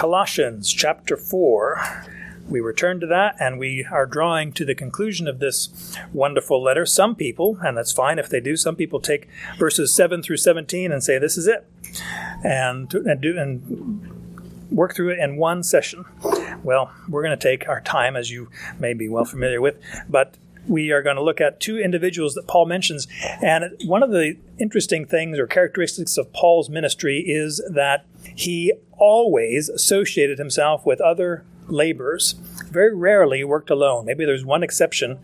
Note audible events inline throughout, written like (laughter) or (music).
Colossians chapter 4. We return to that and we are drawing to the conclusion of this wonderful letter. Some people, and that's fine if they do, some people take verses 7 through 17 and say, This is it, and, and, do, and work through it in one session. Well, we're going to take our time, as you may be well familiar with, but we are going to look at two individuals that Paul mentions. And one of the interesting things or characteristics of Paul's ministry is that he always associated himself with other laborers. Very rarely worked alone. Maybe there's one exception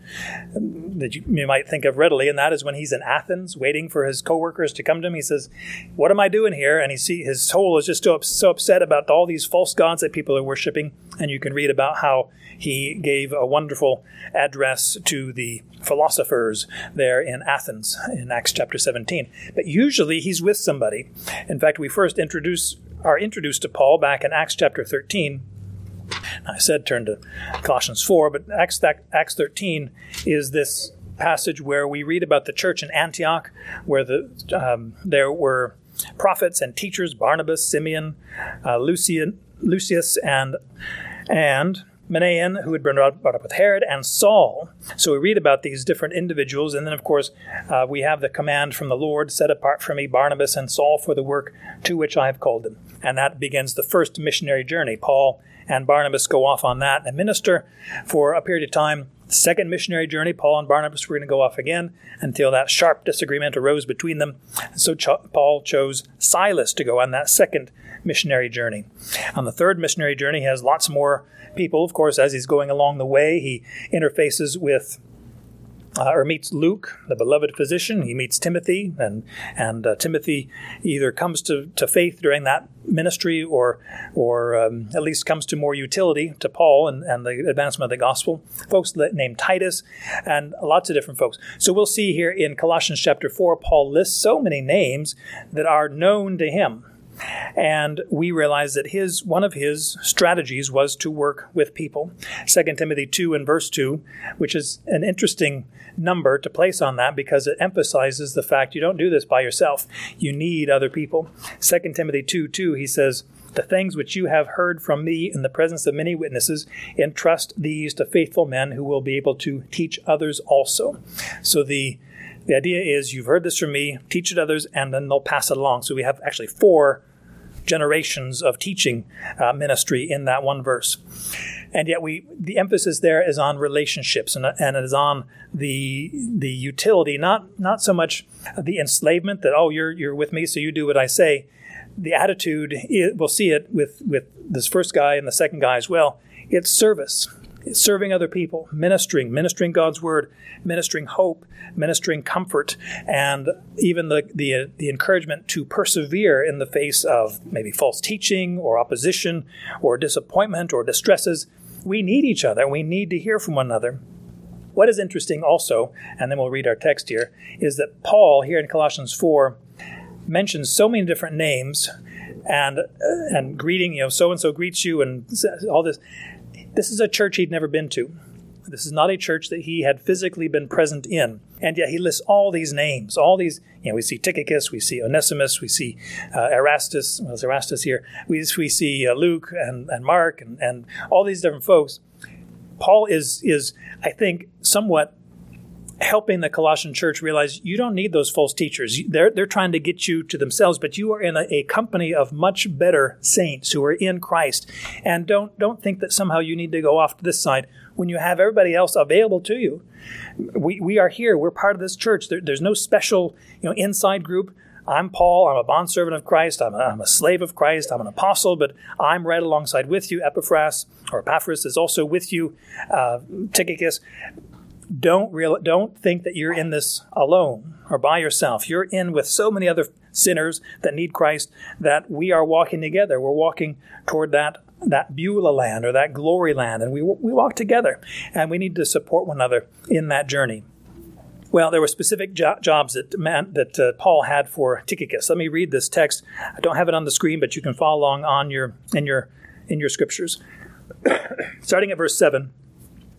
that you, you, might think of readily, and that is when he's in Athens waiting for his coworkers to come to him. He says, "What am I doing here?" And he see his soul is just so, so upset about all these false gods that people are worshiping. And you can read about how he gave a wonderful address to the philosophers there in Athens in Acts chapter 17. But usually he's with somebody. In fact, we first introduce are introduced to Paul back in Acts chapter 13 I said turn to Colossians 4, but Acts, Acts 13 is this passage where we read about the church in Antioch, where the, um, there were prophets and teachers Barnabas, Simeon, uh, Lucian, Lucius, and, and Manaen, who had been brought up with Herod, and Saul. So we read about these different individuals, and then, of course, uh, we have the command from the Lord set apart for me Barnabas and Saul for the work to which I have called them. And that begins the first missionary journey. Paul and Barnabas go off on that and minister for a period of time. Second missionary journey, Paul and Barnabas were going to go off again until that sharp disagreement arose between them. so Ch- Paul chose Silas to go on that second missionary journey. On the third missionary journey, he has lots more people. Of course, as he's going along the way, he interfaces with uh, or meets Luke, the beloved physician. He meets Timothy, and and uh, Timothy either comes to, to faith during that ministry, or or um, at least comes to more utility to Paul and, and the advancement of the gospel. Folks named Titus, and lots of different folks. So we'll see here in Colossians chapter four, Paul lists so many names that are known to him. And we realize that his one of his strategies was to work with people. 2 Timothy 2 and verse 2, which is an interesting number to place on that because it emphasizes the fact you don't do this by yourself. You need other people. 2 Timothy 2 2, he says, the things which you have heard from me in the presence of many witnesses, entrust these to faithful men who will be able to teach others also. So the the idea is you've heard this from me, teach it others, and then they'll pass it along. So we have actually four generations of teaching uh, ministry in that one verse. And yet we the emphasis there is on relationships and, and it is on the the utility not not so much the enslavement that oh you're you're with me so you do what I say. The attitude we'll see it with with this first guy and the second guy as well. It's service serving other people ministering ministering God's word ministering hope ministering comfort and even the, the the encouragement to persevere in the face of maybe false teaching or opposition or disappointment or distresses we need each other. We need to hear from one another. What is interesting also, and then we'll read our text here, is that Paul here in Colossians 4 mentions so many different names and uh, and greeting, you know, so and so greets you and all this. This is a church he'd never been to. This is not a church that he had physically been present in. And yet he lists all these names, all these, you know, we see Tychicus, we see Onesimus, we see uh, Erastus, well, Erastus here, we, we see uh, Luke and, and Mark and, and all these different folks. Paul is, is, I think, somewhat helping the Colossian church realize you don't need those false teachers. They're, they're trying to get you to themselves, but you are in a, a, company of much better saints who are in Christ. And don't, don't think that somehow you need to go off to this side when you have everybody else available to you. We, we are here. We're part of this church. There, there's no special you know, inside group. I'm Paul. I'm a bondservant of Christ. I'm a, I'm a slave of Christ. I'm an apostle, but I'm right alongside with you. Epaphras or Epaphras is also with you. Uh, Tychicus. Don't real, don't think that you're in this alone or by yourself. You're in with so many other sinners that need Christ that we are walking together. We're walking toward that that Beulah land or that glory land, and we, we walk together, and we need to support one another in that journey. Well, there were specific jo- jobs that, that uh, Paul had for Tychicus. Let me read this text. I don't have it on the screen, but you can follow along on your in your in your scriptures. (coughs) Starting at verse seven,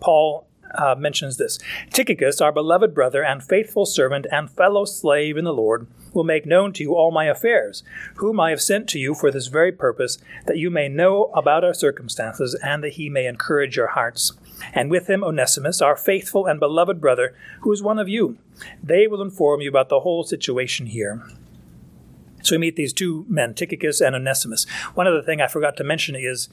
Paul uh, mentions this: Tychicus, our beloved brother and faithful servant and fellow slave in the Lord will make known to you all my affairs, whom I have sent to you for this very purpose, that you may know about our circumstances, and that he may encourage your hearts. And with him Onesimus, our faithful and beloved brother, who is one of you. They will inform you about the whole situation here. So we meet these two men, Tychicus and Onesimus. One other thing I forgot to mention is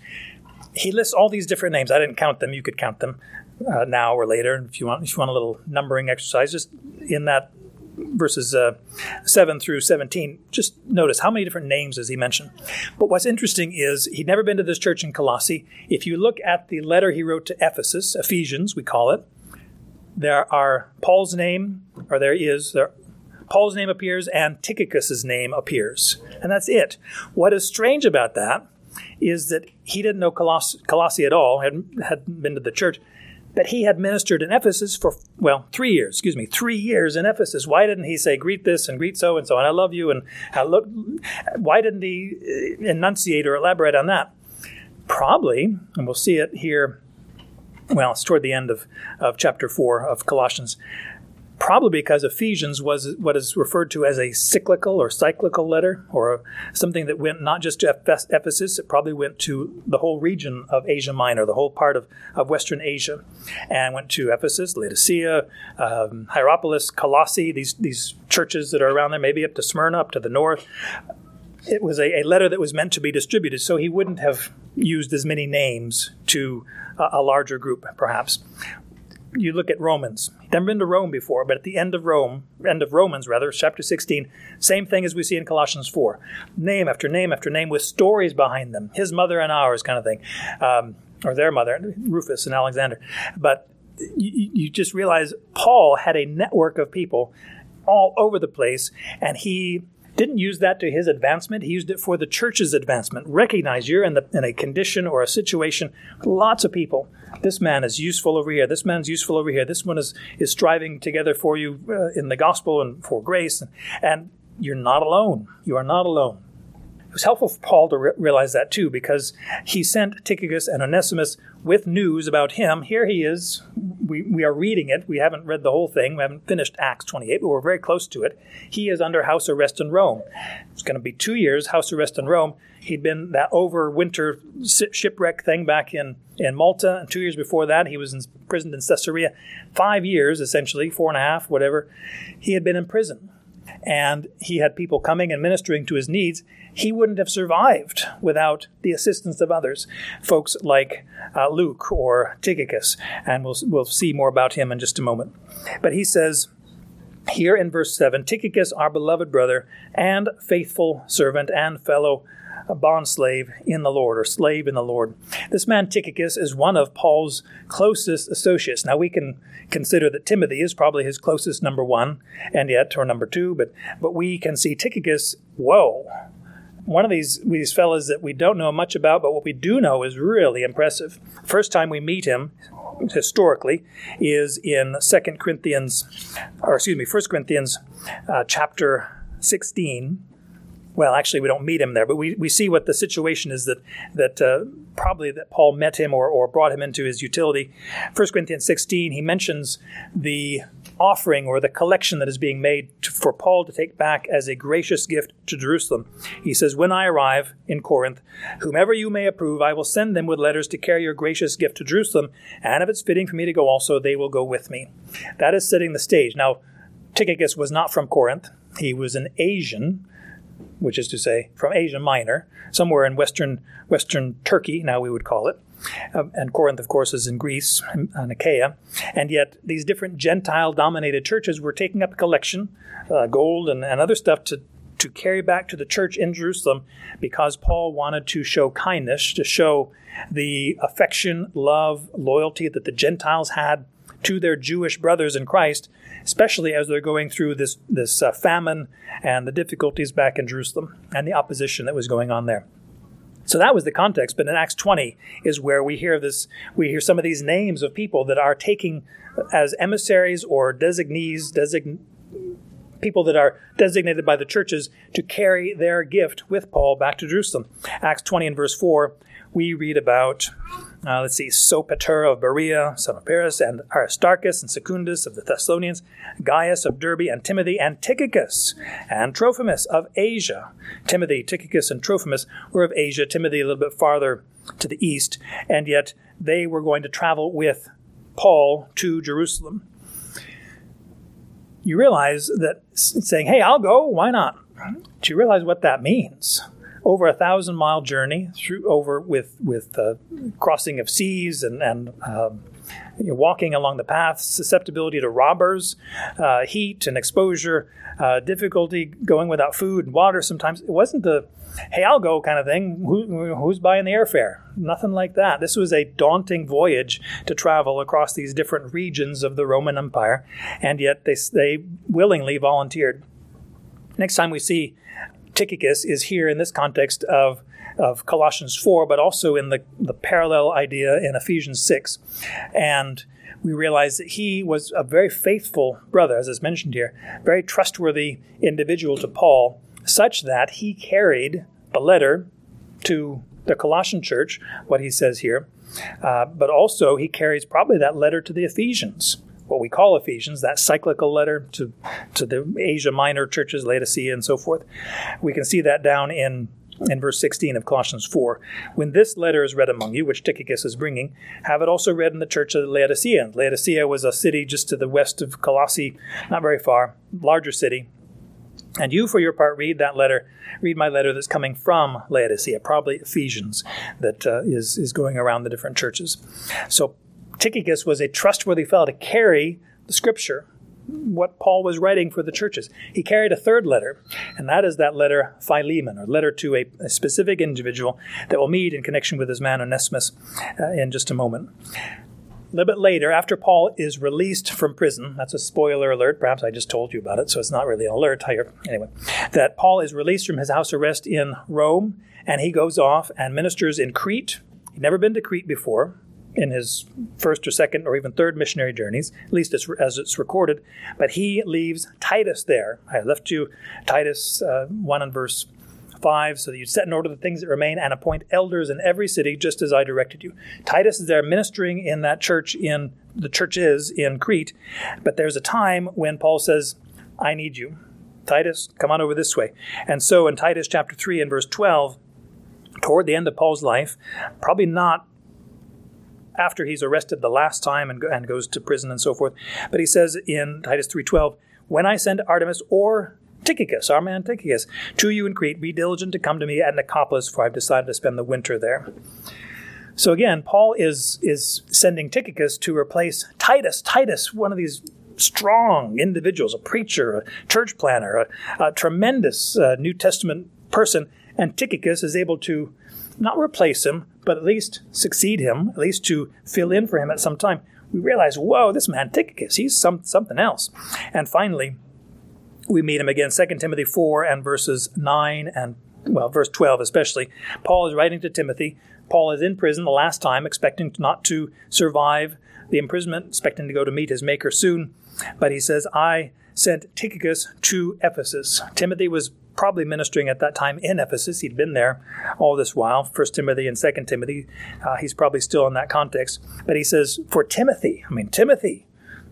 he lists all these different names. I didn't count them. You could count them uh, now or later And if you want. If you want a little numbering exercise, just in that verses uh, 7 through 17, just notice how many different names does he mention. But what's interesting is he'd never been to this church in Colossae. If you look at the letter he wrote to Ephesus, Ephesians, we call it, there are Paul's name, or there is, there, Paul's name appears and Tychicus's name appears. And that's it. What is strange about that is that he didn't know Coloss- Colossae at all, hadn't, hadn't been to the church, but he had ministered in Ephesus for, well, three years, excuse me, three years in Ephesus. Why didn't he say, greet this and greet so and so, and I love you, and I look, why didn't he uh, enunciate or elaborate on that? Probably, and we'll see it here, well, it's toward the end of, of chapter 4 of Colossians probably because Ephesians was what is referred to as a cyclical or cyclical letter, or something that went not just to Ephesus, it probably went to the whole region of Asia Minor, the whole part of, of Western Asia, and went to Ephesus, Laodicea, um, Hierapolis, Colossae, these, these churches that are around there, maybe up to Smyrna, up to the north. It was a, a letter that was meant to be distributed, so he wouldn't have used as many names to a, a larger group, perhaps you look at Romans. Never been to Rome before, but at the end of Rome, end of Romans rather, chapter 16, same thing as we see in Colossians 4. Name after name after name with stories behind them. His mother and ours kind of thing. Um, or their mother, Rufus and Alexander. But you, you just realize Paul had a network of people all over the place, and he didn't use that to his advancement. He used it for the church's advancement. Recognize you're in, the, in a condition or a situation, lots of people. This man is useful over here. This man's useful over here. This one is, is striving together for you uh, in the gospel and for grace. And, and you're not alone. You are not alone. It was helpful for Paul to re- realize that too, because he sent Tychicus and Onesimus with news about him. Here he is. We, we are reading it. We haven't read the whole thing. We haven't finished Acts 28, but we're very close to it. He is under house arrest in Rome. It's going to be two years house arrest in Rome. He'd been that overwinter shipwreck thing back in, in Malta, and two years before that, he was imprisoned in Caesarea. Five years, essentially, four and a half, whatever. He had been in prison and he had people coming and ministering to his needs, he wouldn't have survived without the assistance of others, folks like uh, Luke or Tychicus, and we'll, we'll see more about him in just a moment. But he says, here in verse 7 Tychicus, our beloved brother, and faithful servant and fellow a bond slave in the Lord, or slave in the Lord. This man Tychicus is one of Paul's closest associates. Now we can consider that Timothy is probably his closest number one, and yet, or number two, but but we can see Tychicus, whoa, one of these these fellows that we don't know much about, but what we do know is really impressive. First time we meet him historically is in Second Corinthians, or excuse me, First Corinthians uh, chapter 16 well, actually, we don't meet him there, but we, we see what the situation is that that uh, probably that Paul met him or, or brought him into his utility. 1 Corinthians 16, he mentions the offering or the collection that is being made to, for Paul to take back as a gracious gift to Jerusalem. He says, When I arrive in Corinth, whomever you may approve, I will send them with letters to carry your gracious gift to Jerusalem, and if it's fitting for me to go also, they will go with me. That is setting the stage. Now, Tychicus was not from Corinth. He was an Asian which is to say from Asia Minor, somewhere in western western Turkey, now we would call it. Um, and Corinth, of course, is in Greece and Achaia. And yet, these different Gentile dominated churches were taking up a collection, uh, gold and, and other stuff, to, to carry back to the church in Jerusalem because Paul wanted to show kindness, to show the affection, love, loyalty that the Gentiles had to their Jewish brothers in Christ, especially as they're going through this, this uh, famine and the difficulties back in Jerusalem and the opposition that was going on there. So that was the context. But in Acts 20 is where we hear this, we hear some of these names of people that are taking as emissaries or designees, design, people that are designated by the churches to carry their gift with Paul back to Jerusalem. Acts 20 and verse 4, we read about uh, let's see, Sopater of Berea, son of Pyrrhus, and Aristarchus and Secundus of the Thessalonians, Gaius of Derbe, and Timothy, and Tychicus, and Trophimus of Asia. Timothy, Tychicus, and Trophimus were of Asia, Timothy a little bit farther to the east, and yet they were going to travel with Paul to Jerusalem. You realize that saying, hey, I'll go, why not? Do you realize what that means? Over a thousand mile journey through over with with crossing of seas and and um, you know, walking along the path, susceptibility to robbers, uh, heat and exposure, uh, difficulty going without food and water. Sometimes it wasn't the hey I'll go kind of thing. Who, who's buying the airfare? Nothing like that. This was a daunting voyage to travel across these different regions of the Roman Empire, and yet they they willingly volunteered. Next time we see Tychicus is here in this context of, of Colossians 4, but also in the, the parallel idea in Ephesians 6. And we realize that he was a very faithful brother, as is mentioned here, very trustworthy individual to Paul, such that he carried the letter to the Colossian church, what he says here, uh, but also he carries probably that letter to the Ephesians what we call Ephesians, that cyclical letter to, to the Asia Minor churches, Laodicea, and so forth. We can see that down in in verse 16 of Colossians 4. When this letter is read among you, which Tychicus is bringing, have it also read in the church of Laodicea. Laodicea was a city just to the west of Colossae, not very far, larger city. And you, for your part, read that letter. Read my letter that's coming from Laodicea, probably Ephesians, that uh, is is going around the different churches. So Tychicus was a trustworthy fellow to carry the scripture, what Paul was writing for the churches. He carried a third letter, and that is that letter Philemon, or letter to a, a specific individual that we'll meet in connection with his man Onesimus uh, in just a moment. A little bit later, after Paul is released from prison, that's a spoiler alert. Perhaps I just told you about it, so it's not really an alert here. Anyway, that Paul is released from his house arrest in Rome, and he goes off and ministers in Crete. He'd never been to Crete before in his first or second or even third missionary journeys, at least as, as it's recorded. But he leaves Titus there. I left you Titus uh, 1 and verse 5, so that you set in order the things that remain and appoint elders in every city, just as I directed you. Titus is there ministering in that church in the church is in Crete, but there's a time when Paul says, I need you. Titus, come on over this way. And so in Titus chapter 3 and verse 12, toward the end of Paul's life, probably not after he's arrested the last time and, and goes to prison and so forth. But he says in Titus 3.12, When I send Artemas or Tychicus, our man Tychicus, to you in Crete, be diligent to come to me at Nicopolis, for I've decided to spend the winter there. So again, Paul is is sending Tychicus to replace Titus. Titus, one of these strong individuals, a preacher, a church planner, a, a tremendous uh, New Testament person, and Tychicus is able to not replace him, but at least succeed him, at least to fill in for him at some time. We realize, whoa, this man Tychicus, he's some, something else. And finally, we meet him again, 2 Timothy 4 and verses 9 and, well, verse 12 especially. Paul is writing to Timothy. Paul is in prison the last time, expecting not to survive the imprisonment, expecting to go to meet his Maker soon. But he says, I sent Tychicus to Ephesus. Timothy was probably ministering at that time in Ephesus. He'd been there all this while, First Timothy and Second Timothy. Uh, he's probably still in that context. But he says, for Timothy, I mean, Timothy,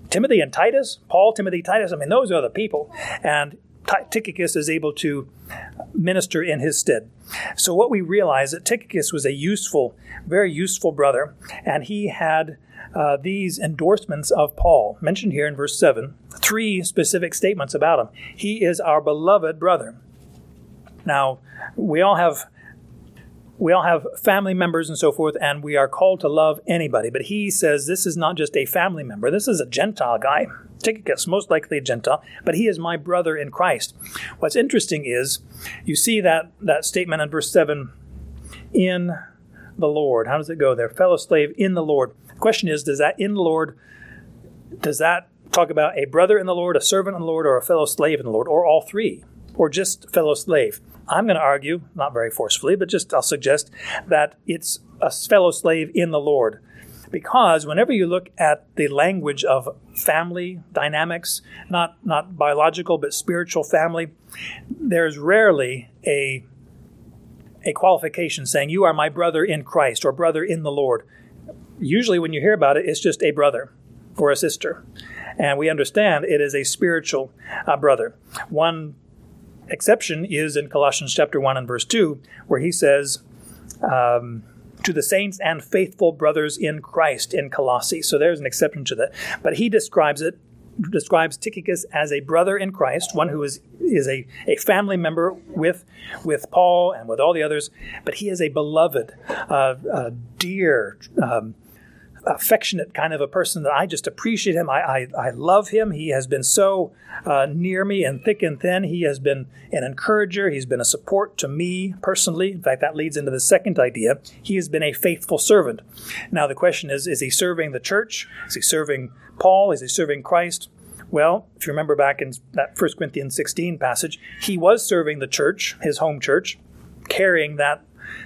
Timothy and Titus, Paul, Timothy, Titus, I mean, those are the people. And Tychicus is able to minister in his stead. So what we realize that Tychicus was a useful, very useful brother, and he had uh, these endorsements of Paul, mentioned here in verse 7, three specific statements about him. He is our beloved brother. Now, we all have we all have family members and so forth, and we are called to love anybody. But he says this is not just a family member, this is a Gentile guy. Tychicus, most likely a Gentile, but he is my brother in Christ. What's interesting is you see that, that statement in verse 7 in the Lord. How does it go there? Fellow slave in the Lord. The question is, does that in the Lord, does that talk about a brother in the Lord, a servant in the Lord, or a fellow slave in the Lord, or all three? or just fellow slave. I'm going to argue, not very forcefully, but just I'll suggest that it's a fellow slave in the Lord. Because whenever you look at the language of family dynamics, not, not biological but spiritual family, there's rarely a, a qualification saying, You are my brother in Christ or brother in the Lord. usually when you hear about it, it's just a brother or a sister. And we understand it is a spiritual uh, brother. One exception is in Colossians chapter 1 and verse 2, where he says, um, to the saints and faithful brothers in Christ in Colossae. So there's an exception to that. But he describes it describes Tychicus as a brother in Christ, one who is is a, a family member with with Paul and with all the others, but he is a beloved, uh, uh, dear, um, affectionate kind of a person that I just appreciate him. I, I, I love him. He has been so uh, near me and thick and thin. He has been an encourager. He's been a support to me personally. In fact, that leads into the second idea. He has been a faithful servant. Now, the question is is he serving the church? Is he serving Paul? Is he serving Christ? Well, if you remember back in that 1 Corinthians 16 passage, he was serving the church, his home church, carrying that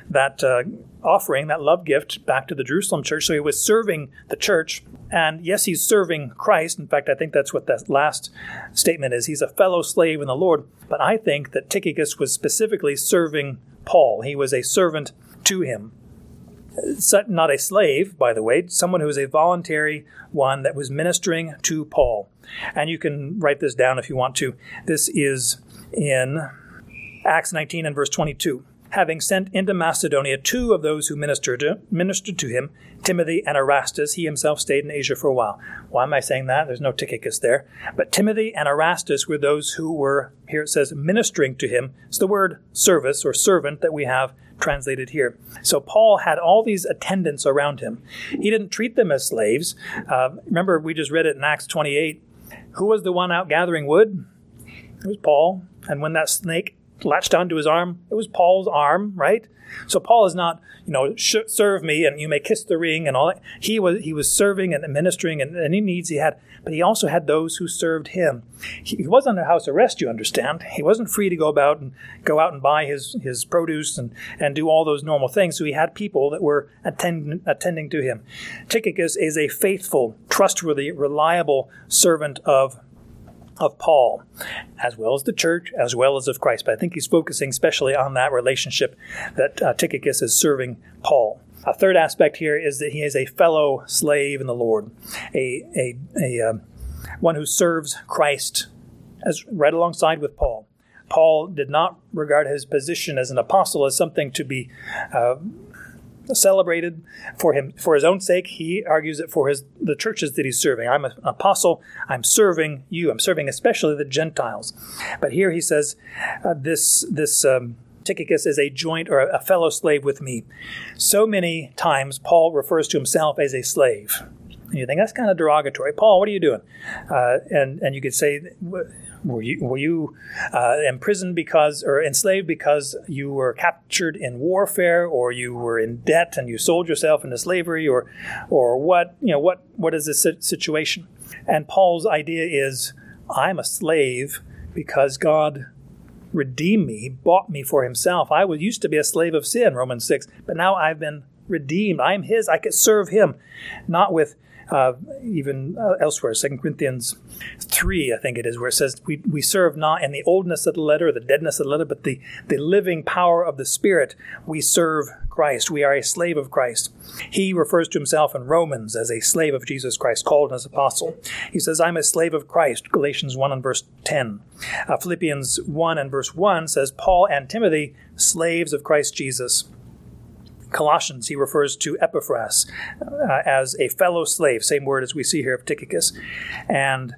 that uh, offering, that love gift, back to the Jerusalem church. So he was serving the church. And yes, he's serving Christ. In fact, I think that's what that last statement is. He's a fellow slave in the Lord. But I think that Tychicus was specifically serving Paul. He was a servant to him. Not a slave, by the way, someone who was a voluntary one that was ministering to Paul. And you can write this down if you want to. This is in Acts 19 and verse 22 having sent into Macedonia two of those who ministered to, ministered to him, Timothy and Erastus. He himself stayed in Asia for a while. Why am I saying that? There's no Tychicus there. But Timothy and Erastus were those who were, here it says, ministering to him. It's the word service or servant that we have translated here. So Paul had all these attendants around him. He didn't treat them as slaves. Uh, remember, we just read it in Acts 28. Who was the one out gathering wood? It was Paul. And when that snake latched onto his arm. It was Paul's arm, right? So Paul is not, you know, serve me and you may kiss the ring and all that. He was he was serving and ministering and any needs he had, but he also had those who served him. He, he wasn't under house arrest, you understand. He wasn't free to go about and go out and buy his his produce and and do all those normal things. So he had people that were attend, attending to him. Tychicus is a faithful, trustworthy, reliable servant of of Paul, as well as the church, as well as of Christ. But I think he's focusing especially on that relationship that uh, Tychicus is serving Paul. A third aspect here is that he is a fellow slave in the Lord, a, a, a um, one who serves Christ as right alongside with Paul. Paul did not regard his position as an apostle as something to be uh, celebrated for him for his own sake. He argues it for his the churches that he's serving. I'm an apostle. I'm serving you. I'm serving especially the Gentiles. But here he says uh, this this. Um, Tychicus is a joint or a fellow slave with me. So many times Paul refers to himself as a slave. And you think that's kind of derogatory. Paul, what are you doing? Uh, and and you could say were you, were you uh, imprisoned because, or enslaved because you were captured in warfare, or you were in debt and you sold yourself into slavery, or, or what? You know, what? What is this situation? And Paul's idea is, I'm a slave because God redeemed me. Bought me for Himself. I was used to be a slave of sin, Romans six, but now I've been redeemed. I am His. I could serve Him, not with uh, even uh, elsewhere, Second Corinthians 3, I think it is, where it says, we, we serve not in the oldness of the letter, the deadness of the letter, but the, the living power of the Spirit. We serve Christ. We are a slave of Christ. He refers to himself in Romans as a slave of Jesus Christ, called as apostle. He says, I'm a slave of Christ, Galatians 1 and verse 10. Uh, Philippians 1 and verse 1 says, Paul and Timothy, slaves of Christ Jesus. Colossians, he refers to Epaphras uh, as a fellow slave, same word as we see here of Tychicus, and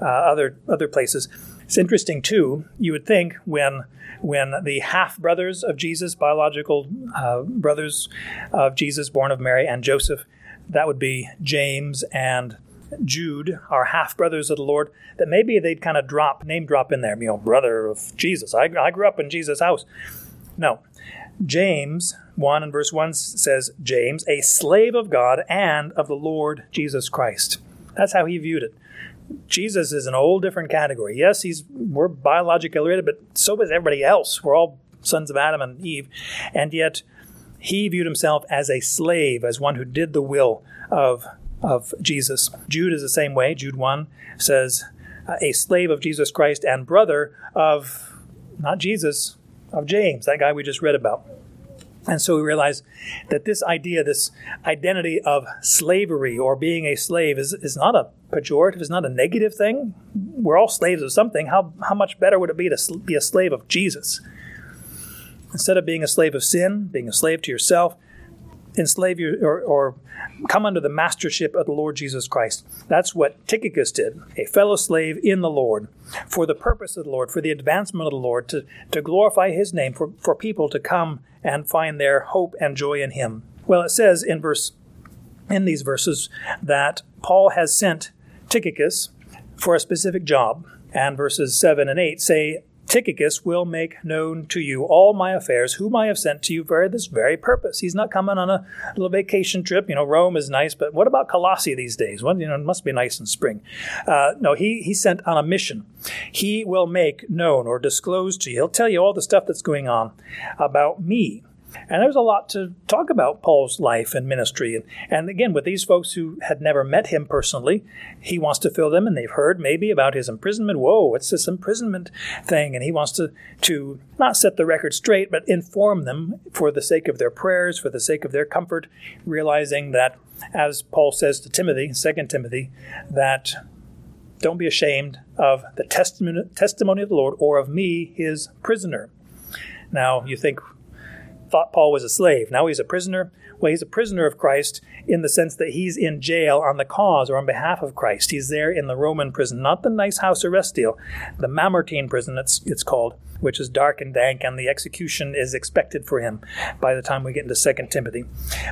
uh, other other places. It's interesting too. You would think when when the half brothers of Jesus, biological uh, brothers of Jesus, born of Mary and Joseph, that would be James and Jude, our half brothers of the Lord, that maybe they'd kind of drop, name drop in there, you know, brother of Jesus. I, I grew up in Jesus' house. No, James 1 and verse 1 says, James, a slave of God and of the Lord Jesus Christ. That's how he viewed it. Jesus is an whole different category. Yes, he's we're biologically related, but so is everybody else. We're all sons of Adam and Eve. And yet he viewed himself as a slave, as one who did the will of, of Jesus. Jude is the same way. Jude 1 says, a slave of Jesus Christ and brother of, not Jesus, of James, that guy we just read about. And so we realize that this idea, this identity of slavery or being a slave is, is not a pejorative, it's not a negative thing. We're all slaves of something. How, how much better would it be to be a slave of Jesus? Instead of being a slave of sin, being a slave to yourself, enslave you or, or come under the mastership of the Lord Jesus Christ. That's what Tychicus did, a fellow slave in the Lord, for the purpose of the Lord, for the advancement of the Lord, to, to glorify his name, for, for people to come and find their hope and joy in him. Well, it says in verse in these verses that Paul has sent Tychicus for a specific job. And verses 7 and 8 say, Tychicus will make known to you all my affairs, whom I have sent to you for this very purpose. He's not coming on a little vacation trip. You know, Rome is nice, but what about Colossae these days? Well, you know, it must be nice in spring. Uh, no, he, he's sent on a mission. He will make known or disclose to you. He'll tell you all the stuff that's going on about me. And there's a lot to talk about Paul's life and ministry. And, and again, with these folks who had never met him personally, he wants to fill them, and they've heard maybe about his imprisonment. Whoa, what's this imprisonment thing? And he wants to, to not set the record straight, but inform them for the sake of their prayers, for the sake of their comfort, realizing that, as Paul says to Timothy, 2 Timothy, that don't be ashamed of the testimony, testimony of the Lord or of me, his prisoner. Now, you think, thought Paul was a slave. Now he's a prisoner. Well, he's a prisoner of Christ in the sense that he's in jail on the cause or on behalf of Christ. He's there in the Roman prison, not the nice house arrest deal, the Mamertine prison, it's, it's called, which is dark and dank, and the execution is expected for him by the time we get into 2 Timothy.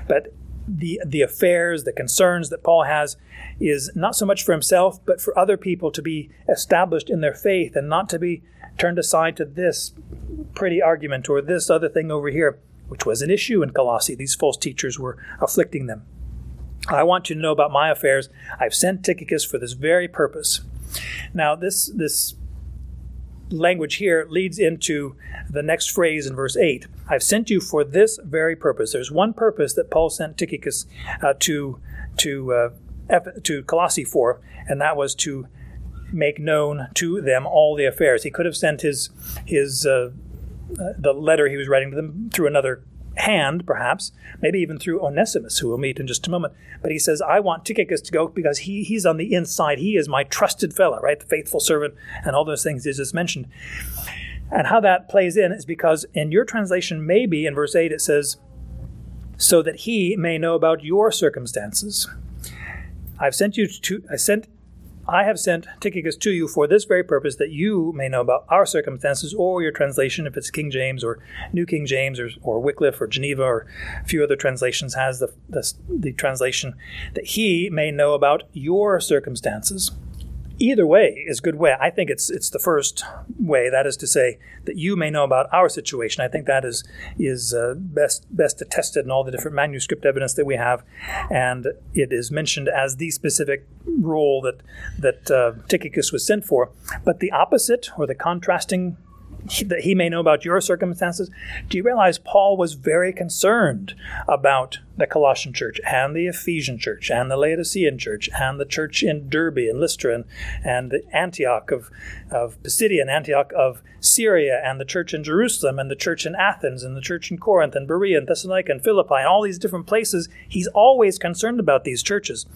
But the the affairs, the concerns that Paul has is not so much for himself, but for other people to be established in their faith and not to be turned aside to this pretty argument or this other thing over here which was an issue in Colossae. These false teachers were afflicting them. I want you to know about my affairs. I've sent Tychicus for this very purpose. Now, this, this language here leads into the next phrase in verse 8 I've sent you for this very purpose. There's one purpose that Paul sent Tychicus uh, to, to, uh, to Colossae for, and that was to make known to them all the affairs. He could have sent his, his uh, Uh, the letter he was writing to them through another hand, perhaps, maybe even through Onesimus, who we'll meet in just a moment. But he says, I want Tychicus to go because he, he's on the inside. He is my trusted fellow, right? The faithful servant, and all those things he just mentioned. And how that plays in is because in your translation, maybe in verse 8, it says, so that he may know about your circumstances. I've sent you to, I sent I have sent Tychicus to you for this very purpose, that you may know about our circumstances, or your translation, if it's King James or New King James or, or Wycliffe or Geneva or a few other translations has the, the, the translation, that he may know about your circumstances either way is good way. I think it's it's the first way. That is to say that you may know about our situation. I think that is is uh, best best attested in all the different manuscript evidence that we have, and it is mentioned as the specific role that that uh, Tychicus was sent for. But the opposite or the contrasting that he may know about your circumstances. Do you realize Paul was very concerned about the Colossian church and the Ephesian church and the Laodicean church and the church in Derbe and Lystra and, and Antioch of, of Pisidia and Antioch of Syria and the church in Jerusalem and the church in Athens and the church in Corinth and Berea and Thessalonica and Philippi and all these different places. He's always concerned about these churches.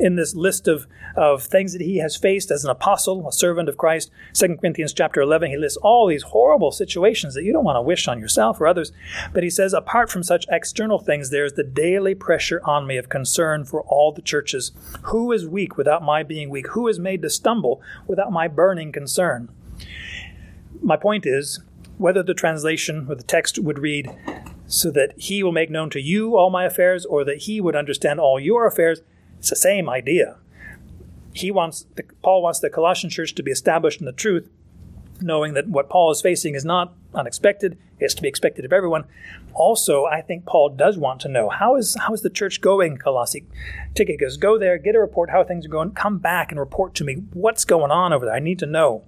In this list of, of things that he has faced as an apostle, a servant of Christ, 2 Corinthians chapter 11, he lists all these horrible situations that you don't want to wish on yourself or others. But he says, apart from such external things, there's the daily pressure on me of concern for all the churches. Who is weak without my being weak? Who is made to stumble without my burning concern? my point is whether the translation or the text would read, so that he will make known to you all my affairs, or that he would understand all your affairs, it's the same idea. He wants the, Paul wants the Colossian church to be established in the truth, knowing that what Paul is facing is not unexpected, it's to be expected of everyone. Also, I think Paul does want to know how is how is the church going, Colossae? Tychicus, go there, get a report how things are going, come back and report to me what's going on over there. I need to know.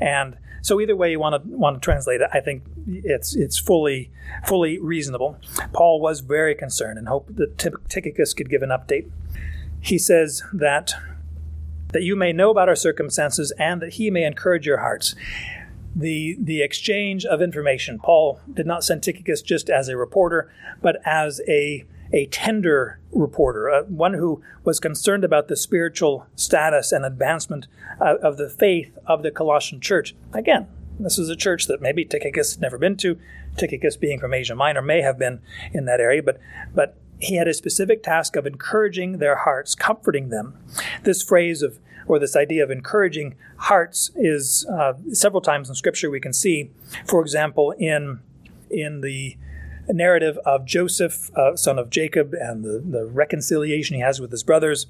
And so either way you want to want to translate it, I think it's it's fully fully reasonable. Paul was very concerned and hoped that Tychicus could give an update. He says that that you may know about our circumstances and that he may encourage your hearts. The, the exchange of information. Paul did not send Tychicus just as a reporter, but as a, a tender reporter, uh, one who was concerned about the spiritual status and advancement uh, of the faith of the Colossian church. Again, this is a church that maybe Tychicus had never been to. Tychicus, being from Asia Minor, may have been in that area, but, but he had a specific task of encouraging their hearts, comforting them. This phrase of or this idea of encouraging hearts is uh, several times in Scripture we can see. For example, in in the narrative of Joseph, uh, son of Jacob, and the, the reconciliation he has with his brothers.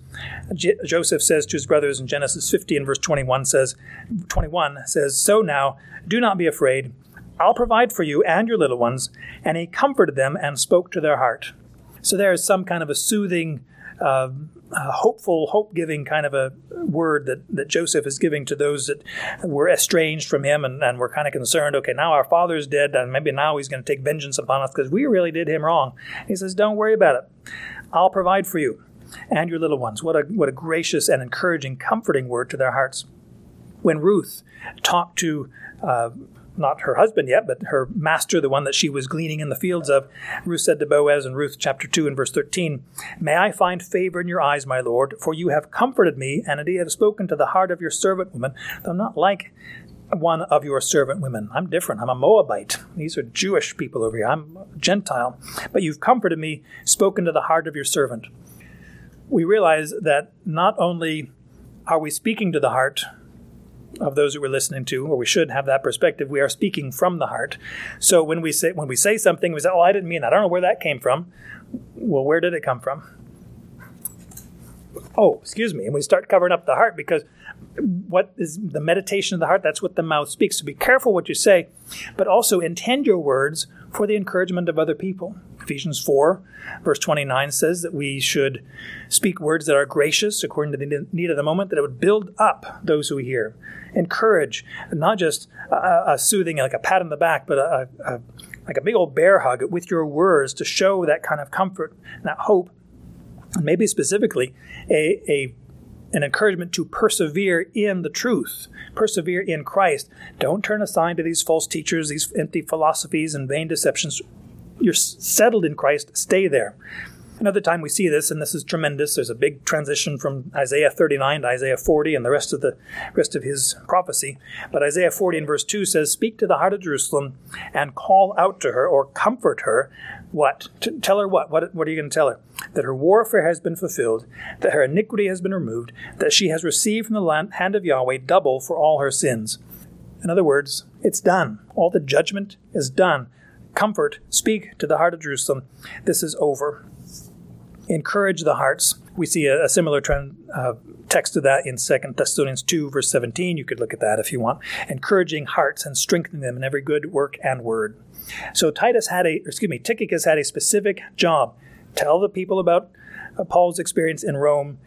J- Joseph says to his brothers in Genesis 50 and verse 21 says, 21 says, So now, do not be afraid. I'll provide for you and your little ones. And he comforted them and spoke to their heart. So there is some kind of a soothing uh, hopeful, hope giving kind of a word that, that Joseph is giving to those that were estranged from him and, and were kind of concerned. Okay, now our father's dead, and maybe now he's going to take vengeance upon us because we really did him wrong. He says, Don't worry about it. I'll provide for you and your little ones. What a, what a gracious and encouraging, comforting word to their hearts. When Ruth talked to uh, not her husband yet, but her master, the one that she was gleaning in the fields of. Ruth said to Boaz in Ruth chapter 2 and verse 13, May I find favor in your eyes, my Lord, for you have comforted me, and indeed have spoken to the heart of your servant woman, though not like one of your servant women. I'm different. I'm a Moabite. These are Jewish people over here. I'm Gentile. But you've comforted me, spoken to the heart of your servant. We realize that not only are we speaking to the heart, of those that we're listening to, or we should have that perspective. We are speaking from the heart. So when we say when we say something, we say, "Oh, I didn't mean that. I don't know where that came from." Well, where did it come from? Oh, excuse me. And we start covering up the heart because what is the meditation of the heart? That's what the mouth speaks. So be careful what you say, but also intend your words for the encouragement of other people. Ephesians 4, verse 29 says that we should speak words that are gracious according to the need of the moment, that it would build up those who hear, encourage, not just a, a soothing, like a pat on the back, but a, a, like a big old bear hug with your words to show that kind of comfort and that hope. And maybe specifically a, a an encouragement to persevere in the truth, persevere in Christ. Don't turn aside to these false teachers, these empty philosophies and vain deceptions. You're settled in Christ, stay there. Another time we see this, and this is tremendous. There's a big transition from Isaiah 39 to Isaiah 40 and the rest of the rest of his prophecy. But Isaiah 40 and verse 2 says, Speak to the heart of Jerusalem and call out to her or comfort her. What? To tell her what? What, what are you going to tell her? That her warfare has been fulfilled, that her iniquity has been removed, that she has received from the hand of Yahweh double for all her sins. In other words, it's done. All the judgment is done. Comfort, speak to the heart of Jerusalem. This is over encourage the hearts. We see a, a similar trend, uh, text to that in 2 Thessalonians 2, verse 17. You could look at that if you want. Encouraging hearts and strengthening them in every good work and word. So Titus had a, excuse me, Tychicus had a specific job. Tell the people about uh, Paul's experience in Rome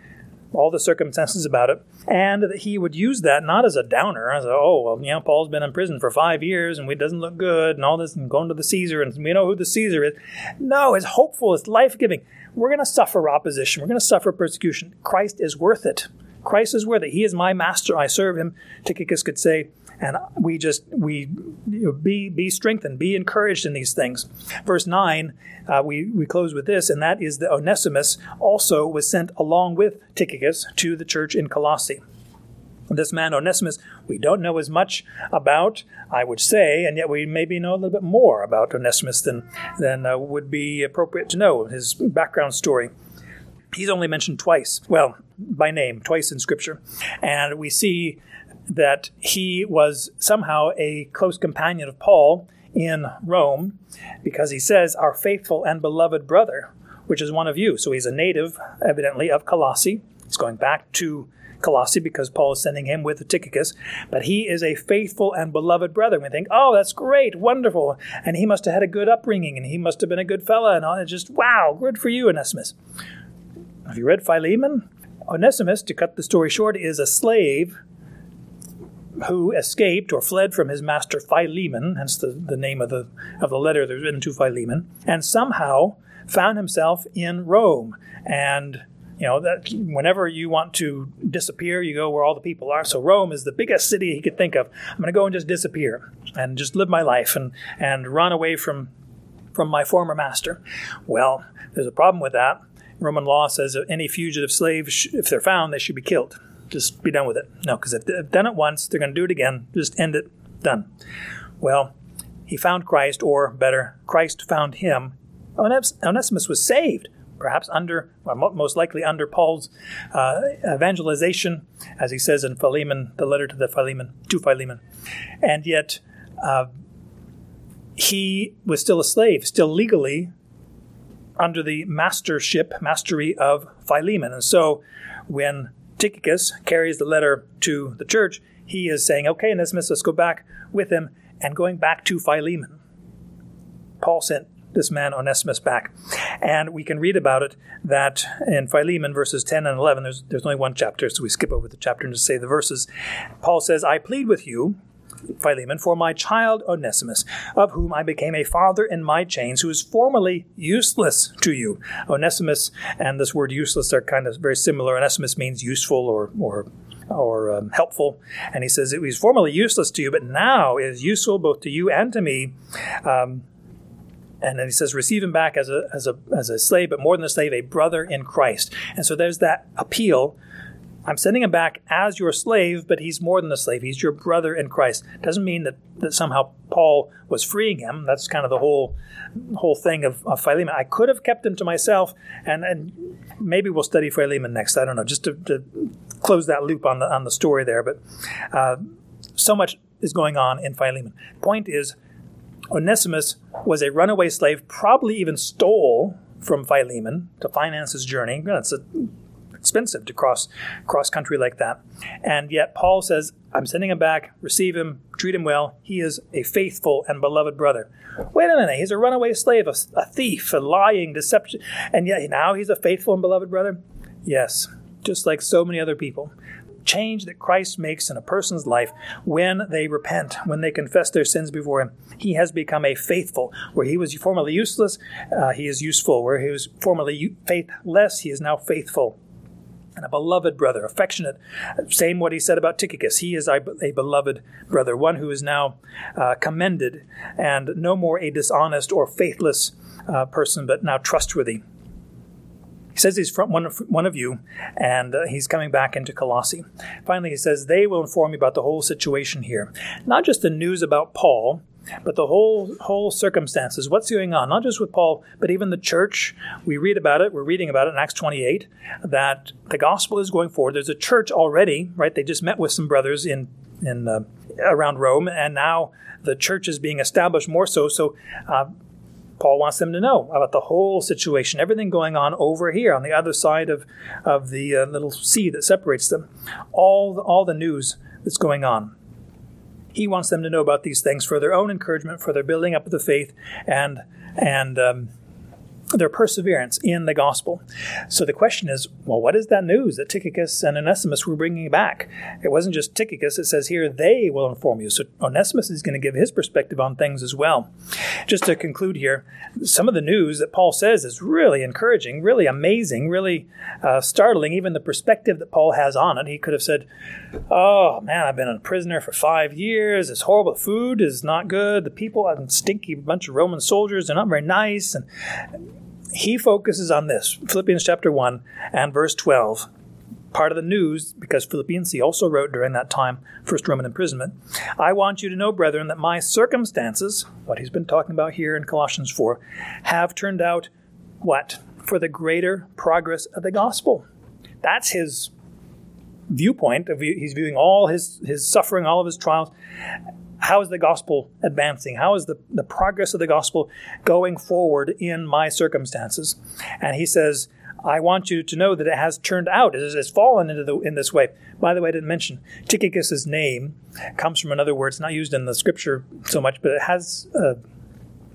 all the circumstances about it, and that he would use that not as a downer, as a, oh, well, you know, Paul's been in prison for five years and it doesn't look good and all this and going to the Caesar and we know who the Caesar is. No, it's hopeful, it's life giving. We're going to suffer opposition, we're going to suffer persecution. Christ is worth it. Christ is worth it. He is my master. I serve him. Tychicus could say, and we just we you know, be be strengthened, be encouraged in these things. Verse nine, uh, we we close with this, and that is that Onesimus also was sent along with Tychicus to the church in Colossae. This man Onesimus, we don't know as much about, I would say, and yet we maybe know a little bit more about Onesimus than than uh, would be appropriate to know his background story. He's only mentioned twice, well, by name, twice in Scripture, and we see that he was somehow a close companion of Paul in Rome because he says, Our faithful and beloved brother, which is one of you. So he's a native, evidently, of Colossae. He's going back to Colossae because Paul is sending him with Tychicus, but he is a faithful and beloved brother. We think, oh, that's great, wonderful, and he must have had a good upbringing, and he must have been a good fellow, and all. It's just wow, good for you, Onesimus. Have you read Philemon? Onesimus, to cut the story short, is a slave who escaped or fled from his master Philemon, hence the, the name of the, of the letter that's written to Philemon, and somehow found himself in Rome and You know, that whenever you want to disappear, you go where all the people are. So Rome is the biggest city he could think of. I'm going to go and just disappear and just live my life and, and run away from, from my former master. Well, there's a problem with that. Roman law says that any fugitive slaves, if they're found, they should be killed. Just be done with it. No, because if they've done it once, they're going to do it again. Just end it. Done. Well, he found Christ, or better, Christ found him. Onesimus was saved perhaps under, well, most likely under Paul's uh, evangelization, as he says in Philemon, the letter to the Philemon, to Philemon. And yet, uh, he was still a slave, still legally under the mastership, mastery of Philemon. And so when Tychicus carries the letter to the church, he is saying, okay, Onesimus, let's go back with him, and going back to Philemon. Paul sent this man Onesimus back. And we can read about it that in Philemon verses 10 and 11, there's, there's only one chapter, so we skip over the chapter and just say the verses. Paul says, I plead with you, Philemon, for my child Onesimus, of whom I became a father in my chains, who was formerly useless to you. Onesimus and this word useless are kind of very similar. Onesimus means useful or, or or um, helpful. And he says it was formerly useless to you, but now is useful both to you and to me. Um, and then he says, receive him back as a, as a, as a slave, but more than a slave, a brother in Christ. And so there's that appeal. I'm sending him back as your slave, but he's more than a slave. He's your brother in Christ. Doesn't mean that, that somehow Paul was freeing him. That's kind of the whole whole thing of, of Philemon. I could have kept him to myself, and, and maybe we'll study Philemon next. I don't know, just to, to close that loop on the on the story there. But uh, so much is going on in Philemon. Point is, Onesimus was a runaway slave, probably even stole from Philemon to finance his journey. It's expensive to cross cross country like that. And yet Paul says, I'm sending him back, receive him, treat him well. He is a faithful and beloved brother. Wait a minute, he's a runaway slave, a, a thief, a lying, deception, and yet now he's a faithful and beloved brother? Yes, just like so many other people change that Christ makes in a person's life when they repent, when they confess their sins before Him. He has become a faithful. Where he was formerly useless, uh, he is useful. Where he was formerly faithless, he is now faithful. And a beloved brother, affectionate. Same what he said about Tychicus. He is a, beloved brother, one who is now uh, commended and no more a dishonest or faithless uh, person, but now trustworthy. He says he's from one of, one of you, and uh, he's coming back into Colossae. Finally, he says, They will inform you about the whole situation here. Not just the news about Paul, but the whole whole circumstances. What's going on? Not just with Paul, but even the church. We read about it. We're reading about it in Acts 28 that the gospel is going forward. There's a church already, right? They just met with some brothers in in uh, around Rome, and now the church is being established more so. So uh, Paul wants them to know about the whole situation, everything going on over here on the other side of, of the uh, little sea that separates them, all the, all the news that's going on. He wants them to know about these things for their own encouragement, for their building up of the faith, and and um, their perseverance in the gospel. So the question is, well, what is that news that Tychicus and Onesimus were bringing back? It wasn't just Tychicus, it says here, they will inform you. So Onesimus is going to give his perspective on things as well. Just to conclude here, some of the news that Paul says is really encouraging, really amazing, really uh, startling, even the perspective that Paul has on it. He could have said, oh man, I've been a prisoner for five years, this horrible food is not good, the people, are a stinky bunch of Roman soldiers, they're not very nice, and he focuses on this Philippians chapter 1 and verse 12. Part of the news, because Philippians he also wrote during that time, first Roman imprisonment. I want you to know, brethren, that my circumstances, what he's been talking about here in Colossians 4, have turned out what? For the greater progress of the gospel. That's his viewpoint. He's viewing all his, his suffering, all of his trials how is the gospel advancing? How is the, the progress of the gospel going forward in my circumstances? And he says, I want you to know that it has turned out, it has fallen into the, in this way. By the way, I didn't mention Tychicus's name comes from another word. It's not used in the scripture so much, but it has a,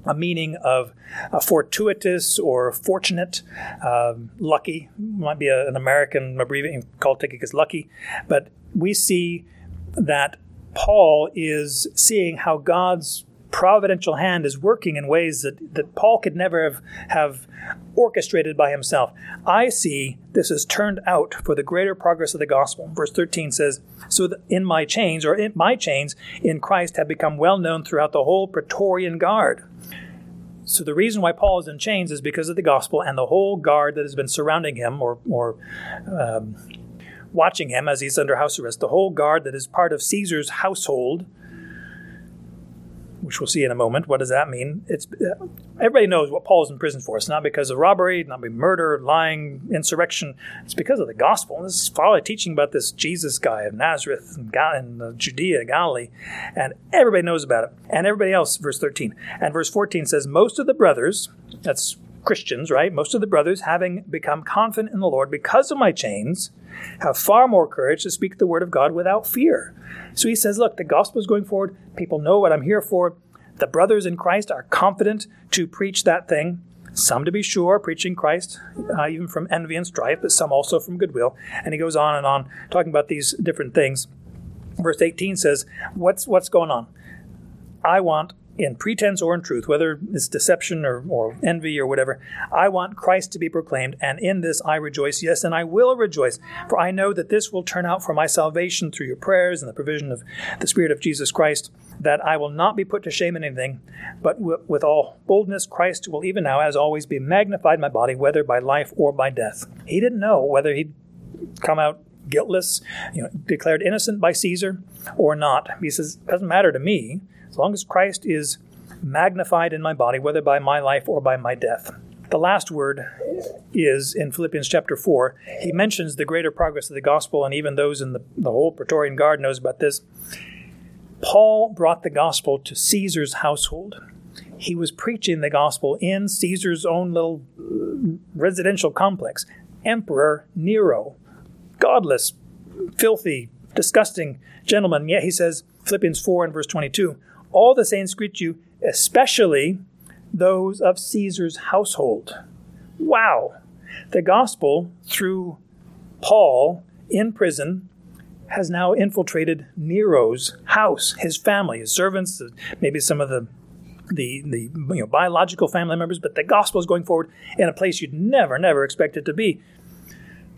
a meaning of a fortuitous or fortunate, um, lucky. Might be a, an American abbreviation called Tychicus lucky, but we see that Paul is seeing how God's providential hand is working in ways that, that Paul could never have, have orchestrated by himself. I see this is turned out for the greater progress of the gospel. Verse 13 says, So in my chains, or in my chains in Christ, have become well known throughout the whole Praetorian Guard. So the reason why Paul is in chains is because of the gospel and the whole guard that has been surrounding him or, or um, watching him as he's under house arrest. The whole guard that is part of Caesar's household which we'll see in a moment. What does that mean? It's uh, everybody knows what Paul is in prison for. It's not because of robbery, not because murder, lying, insurrection. It's because of the gospel. This is probably teaching about this Jesus guy of Nazareth and in uh, Judea, Galilee, and everybody knows about it. And everybody else, verse 13 and verse 14 says, most of the brothers, that's Christians, right? Most of the brothers, having become confident in the Lord because of my chains, have far more courage to speak the word of God without fear. So he says, Look, the gospel is going forward. People know what I'm here for. The brothers in Christ are confident to preach that thing. Some, to be sure, preaching Christ, uh, even from envy and strife, but some also from goodwill. And he goes on and on, talking about these different things. Verse 18 says, What's, what's going on? I want in pretense or in truth, whether it's deception or, or envy or whatever, I want Christ to be proclaimed, and in this I rejoice, yes, and I will rejoice, for I know that this will turn out for my salvation through your prayers and the provision of the Spirit of Jesus Christ, that I will not be put to shame in anything, but w- with all boldness, Christ will even now, as always, be magnified in my body, whether by life or by death. He didn't know whether he'd come out guiltless, you know, declared innocent by Caesar or not. He says, it doesn't matter to me as long as Christ is magnified in my body, whether by my life or by my death. The last word is in Philippians chapter 4. He mentions the greater progress of the gospel, and even those in the, the whole Praetorian Guard knows about this. Paul brought the gospel to Caesar's household. He was preaching the gospel in Caesar's own little uh, residential complex. Emperor Nero, godless, filthy, disgusting gentleman. Yet he says, Philippians 4 and verse 22, all the saints greet you, especially those of Caesar's household. Wow! The gospel, through Paul in prison, has now infiltrated Nero's house, his family, his servants, uh, maybe some of the the, the you know, biological family members, but the gospel is going forward in a place you'd never, never expect it to be.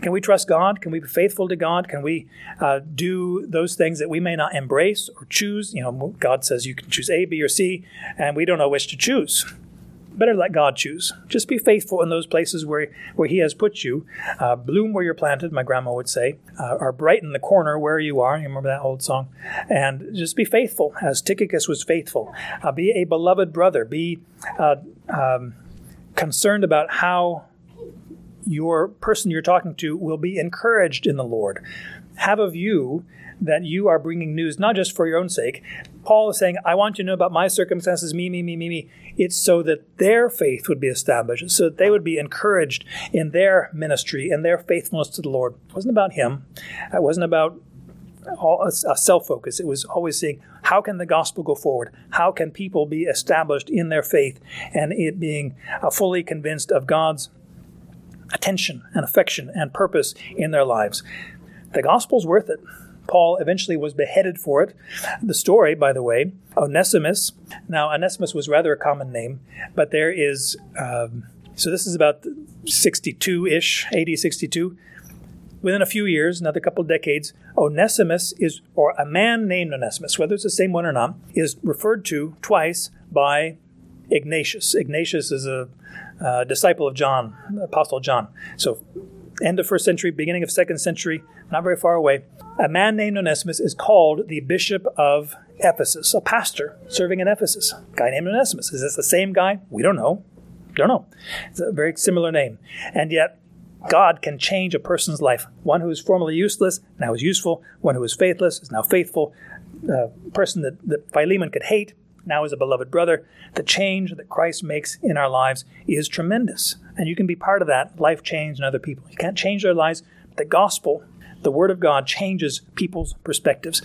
Can we trust God? Can we be faithful to God? Can we uh, do those things that we may not embrace or choose? You know, God says you can choose A, B, or C, and we don't know which to choose. Better let God choose. Just be faithful in those places where, where He has put you. Uh, bloom where you're planted, my grandma would say, uh, or brighten the corner where you are. You remember that old song? And just be faithful, as Tychicus was faithful. Uh, be a beloved brother. Be uh, um, concerned about how your person you're talking to will be encouraged in the Lord. Have a view that you are bringing news not just for your own sake. Paul is saying, I want you to know about my circumstances, me, me, me, me, me. It's so that their faith would be established, so that they would be encouraged in their ministry and their faithfulness to the Lord. It wasn't about him. It wasn't about a self focus. It was always saying, how can the gospel go forward? How can people be established in their faith and it being uh, fully convinced of God's attention and affection and purpose in their lives. The gospel's worth it. Paul eventually was beheaded for it. The story, by the way, Onesimus. Now, Onesimus was rather a common name, but there is, um, so this is about 62 ish, AD 62. Within a few years, another couple of decades, Onesimus is, or a man named Onesimus, whether it's the same one or not, is referred to twice by Ignatius. Ignatius is a uh, disciple of John, Apostle John. So, end of first century, beginning of second century, not very far away. A man named Onesimus is called the Bishop of Ephesus, a pastor serving in Ephesus. A guy named Onesimus. Is this the same guy? We don't know. Don't know. It's a very similar name. And yet, God can change a person's life. One who was formerly useless now is useful. One who was faithless is now faithful. A person that, that Philemon could hate now as a beloved brother, the change that Christ makes in our lives is tremendous. And you can be part of that life change in other people. You can't change their lives, but the gospel, the word of God, changes people's perspectives.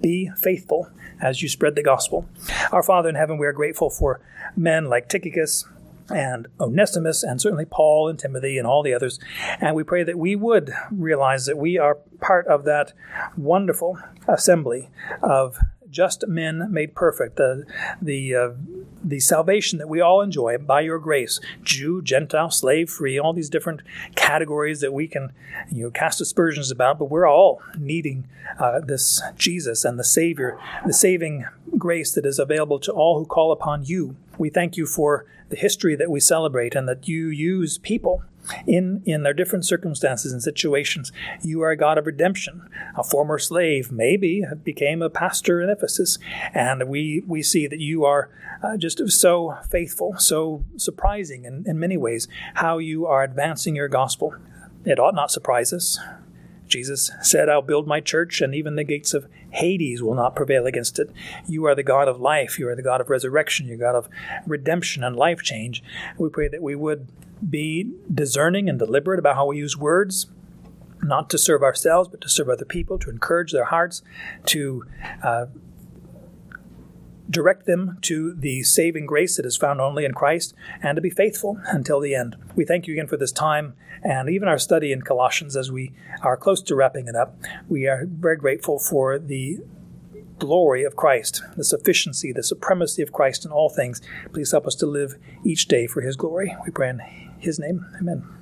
Be faithful as you spread the gospel. Our Father in heaven, we are grateful for men like Tychicus and Onesimus, and certainly Paul and Timothy and all the others. And we pray that we would realize that we are part of that wonderful assembly of just men made perfect, the, the, uh, the salvation that we all enjoy by your grace, Jew, Gentile, slave, free, all these different categories that we can you know, cast aspersions about, but we're all needing uh, this Jesus and the Savior, the saving grace that is available to all who call upon you. We thank you for the history that we celebrate and that you use people in, in their different circumstances and situations. You are a God of redemption. A former slave maybe became a pastor in Ephesus, and we, we see that you are uh, just so faithful, so surprising in, in many ways, how you are advancing your gospel. It ought not surprise us. Jesus said, I'll build my church, and even the gates of Hades will not prevail against it. You are the God of life. You are the God of resurrection. You're God of redemption and life change. We pray that we would be discerning and deliberate about how we use words, not to serve ourselves, but to serve other people, to encourage their hearts, to uh, direct them to the saving grace that is found only in Christ, and to be faithful until the end. We thank you again for this time and even our study in Colossians as we are close to wrapping it up. We are very grateful for the glory of Christ, the sufficiency, the supremacy of Christ in all things. Please help us to live each day for his glory. We pray in his name. Amen.